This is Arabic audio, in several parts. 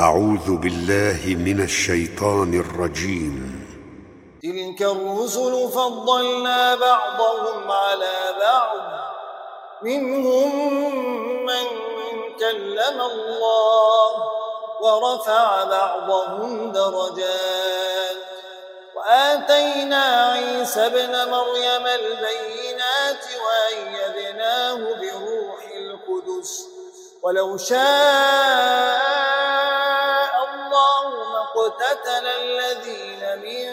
أعوذ بالله من الشيطان الرجيم. تلك الرسل فضلنا بعضهم على بعض. منهم من كلم الله ورفع بعضهم درجات. وآتينا عيسى ابن مريم البينات وأيدناه بروح القدس. ولو شاء اقتتل الذين من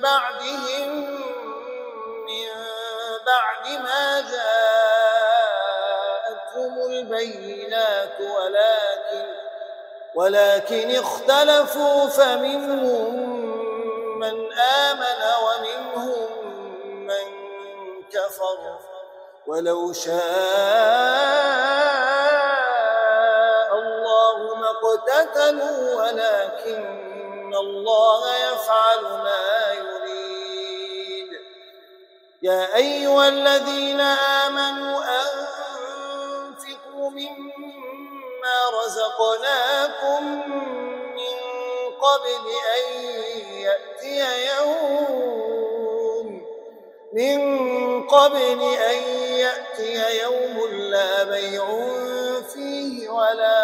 بعدهم من بعد ما جاءتهم البينات ولكن ولكن اختلفوا فمنهم من آمن ومنهم من كفر. ولو شاء الله ما اقتتلوا ولكن الله يفعل ما يريد. يا أيها الذين آمنوا أنفقوا مما رزقناكم من قبل أن يأتي يوم من قبل أن يأتي يوم لا بيع فيه ولا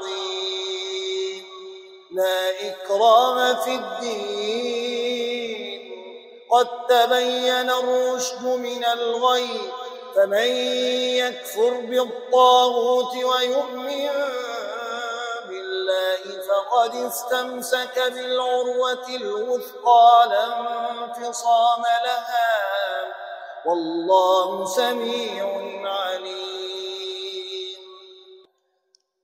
لا إكرام في الدين. قد تبين الرشد من الغي فمن يكفر بالطاغوت ويؤمن بالله فقد استمسك بالعروة الوثقى لا انفصام لها. والله سميع عليم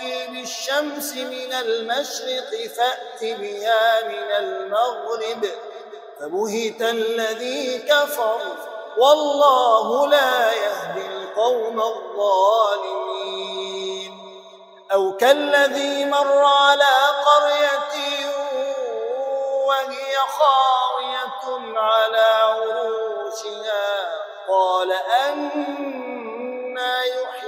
بالشمس من المشرق فأت بها من المغرب فبهت الذي كفر والله لا يهدي القوم الظالمين أو كالذي مر على قرية وهي خاوية على عروشها قال أنا يحيي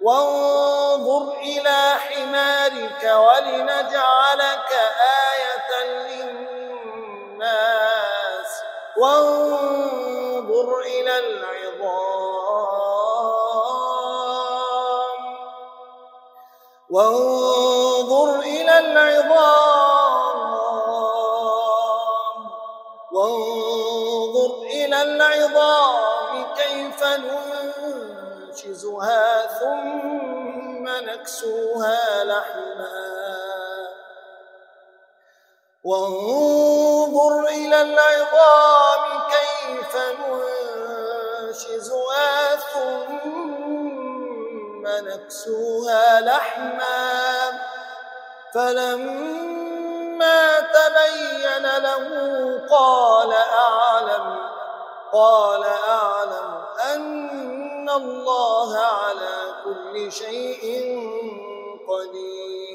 وانظر إلى حمارك ولنجعلك آية للناس. وانظر إلى العظام. وانظر نكسوها لحما. وانظر إلى العظام كيف ننشزها ثم نكسوها لحما. فلما تبين له قال أعلم قال أعلم أن الله على كل شيء قدير.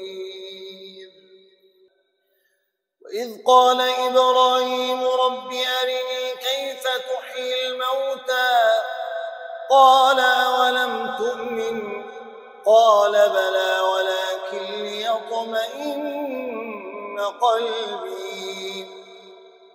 وإذ قال إبراهيم رب أرني كيف تحيي الموتى؟ قال أولم تؤمن؟ قال بلى ولكن ليطمئن قلبي.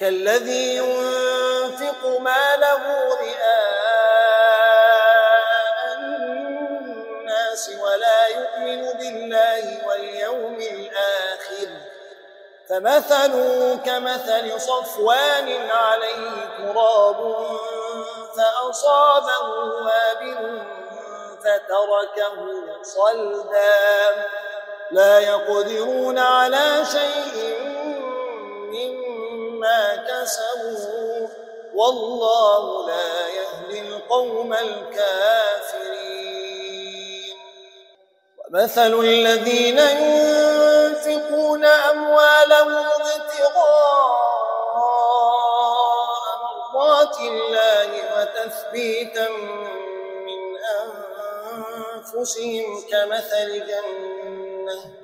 كالذي ينفق ماله رئاء الناس ولا يؤمن بالله واليوم الآخر فمثله كمثل صفوان عليه تراب فأصابه وابل فتركه صلدا لا يقدرون على شيء كسبوا والله لا يهدي القوم الكافرين. ومثل الذين ينفقون أموالهم ابتغاء مرضات الله وتثبيتا من أنفسهم كمثل جنة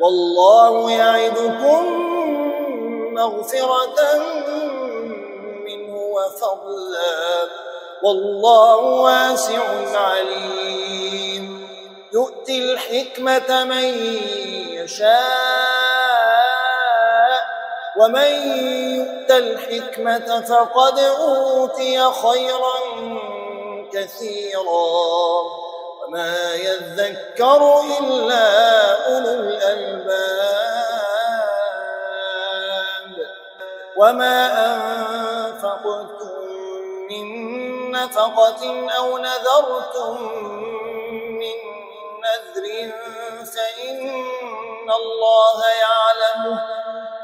والله يعدكم مغفرة منه وفضلا. والله واسع عليم. يؤتي الحكمة من يشاء ومن يؤت الحكمة فقد أوتي خيرا كثيرا. وما يذكر إلا أولو الألباب. وما أنفقتم من نفقة أو نذرتم من نذر فإن الله يعلمه.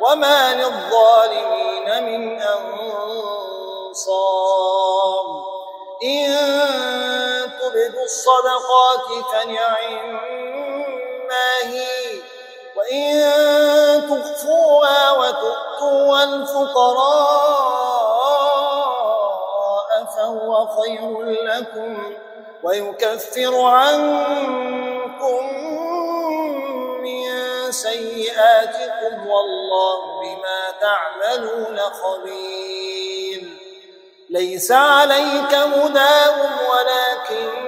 وما للظالمين من أنصار. الصدقات فنعما هي. وإن تخفوها وتؤتوا الفقراء فهو خير لكم ويكفر عنكم من سيئاتكم والله بما تعملون خبير. ليس عليك هداهم ولكن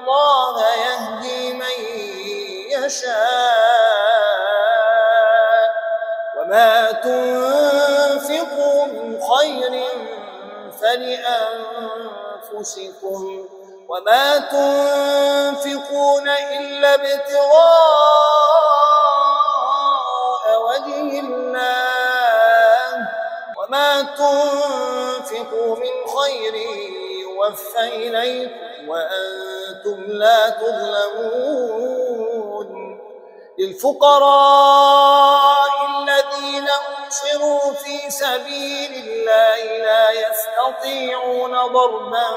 الله يهدي من يشاء وما تنفقوا من خير فلأنفسكم وما تنفقون إلا ابتغاء وجه الله وما تنفقوا من خير يوفى إليكم وأنتم لا تظلمون. للفقراء الذين أحصروا في سبيل الله لا يستطيعون ضربا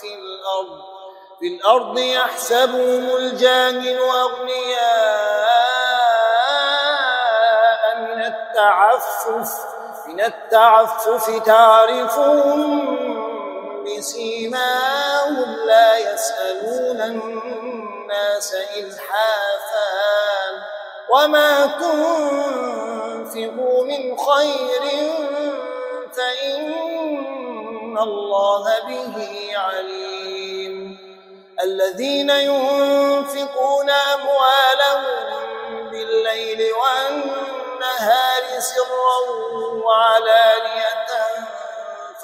في الأرض. في الأرض يحسبهم الجاهل أغنياء. من التعفف من التعفف تعرفهم بسيماهم لا يسألون الناس إلحافا وما تنفقوا من خير فإن الله به عليم. الذين ينفقون أموالهم بالليل والنهار سرا وعلانية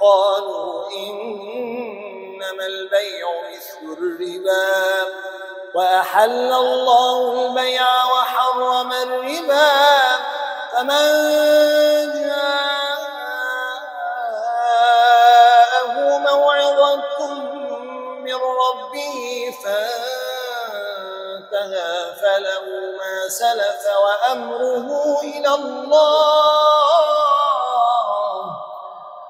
قالوا إنما البيع مثل الربا وأحل الله البيع وحرم الربا فمن جاءه موعظة من ربه فانتهى فله ما سلف وأمره إلى الله.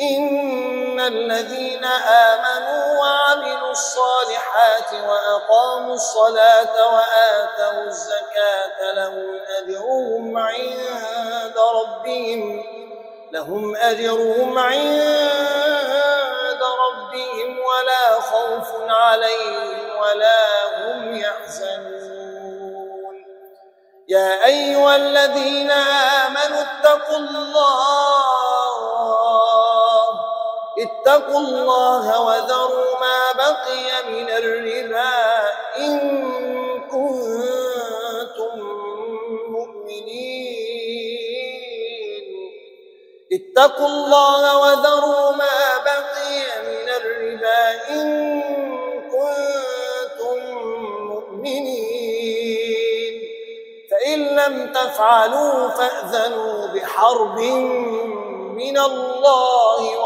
إن الذين آمنوا وعملوا الصالحات وأقاموا الصلاة وآتوا الزكاة لهم أجرهم عند ربهم لهم أجرهم عند ربهم ولا خوف عليهم ولا هم يحزنون. يا أيها الذين آمنوا اتقوا الله اتقوا الله وذروا ما بقي من الربا إن كنتم مؤمنين. اتقوا الله وذروا ما بقي من الربا إن كنتم مؤمنين. فإن لم تفعلوا فأذنوا بحرب من الله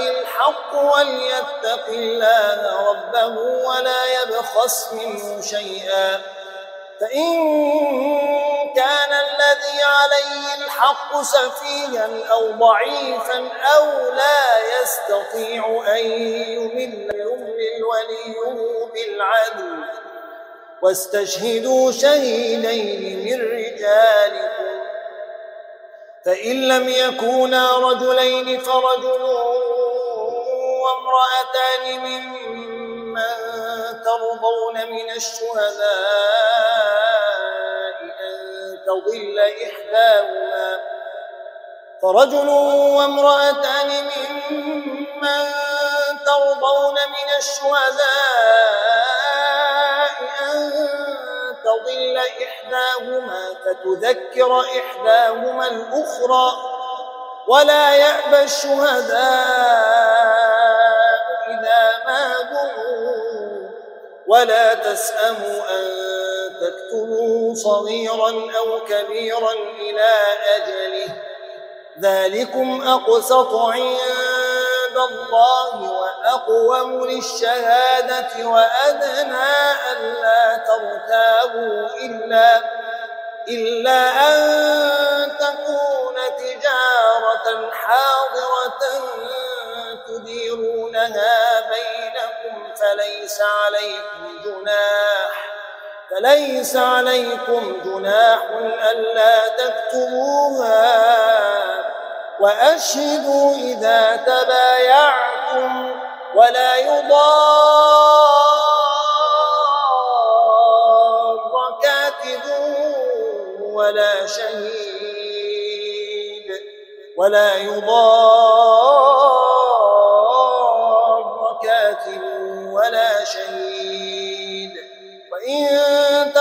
الحق وليتق الله ربه ولا يبخس منه شيئا. فإن كان الذي عليه الحق سفيها أو ضعيفا أو لا يستطيع أن يمل يملل وليه بالعدل. واستشهدوا شهيدين من رجالكم. فإن لم يكونا رجلين فرجل وامرأتان ممن ترضون من الشهداء أن تضل إحداهما. فرجل وامرأتان ممن ترضون من الشهداء أن تضل إحداهما فتذكر إحداهما الأخرى ولا يأبى الشهداء ولا تسأموا أن تكتبوا صغيرا أو كبيرا إلى أجله. ذلكم أقسط عند الله وأقوم للشهادة وأدنى ألا ترتابوا إلا إلا أن تكون تجارة حاضرة تديرونها بينكم فليس عليكم جناح فليس عليكم جناح ألا تكتبوها وأشهدوا إذا تبايعتم ولا يضار كاتب ولا شهيد ولا يضار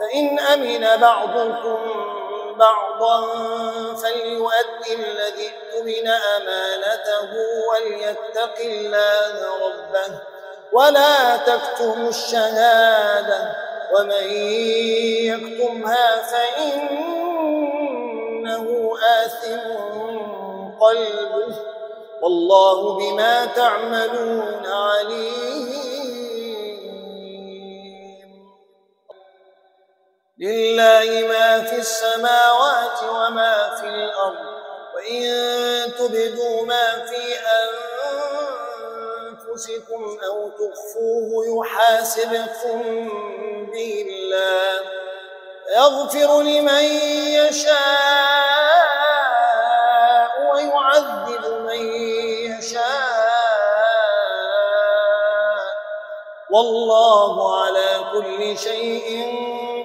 فإن أمن بعضكم بعضا فليؤدي الذي اؤتمن أمانته وليتق الله ربه ولا تكتموا الشهادة ومن يكتمها فإنه آثم قلبه والله بما تعملون عليم لله ما في السماوات وما في الأرض وإن تبدوا ما في أنفسكم أو تخفوه يحاسبكم به الله يغفر لمن يشاء ويعذب من يشاء. والله على كل شيء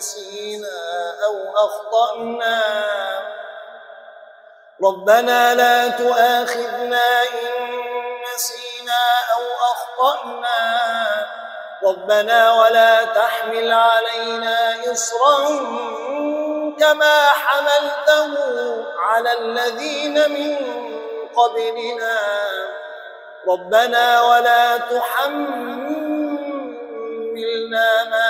نسينا أو أخطأنا. ربنا لا تؤاخذنا إن نسينا أو أخطأنا. ربنا ولا تحمل علينا إصرا كما حملته على الذين من قبلنا. ربنا ولا تحملنا ما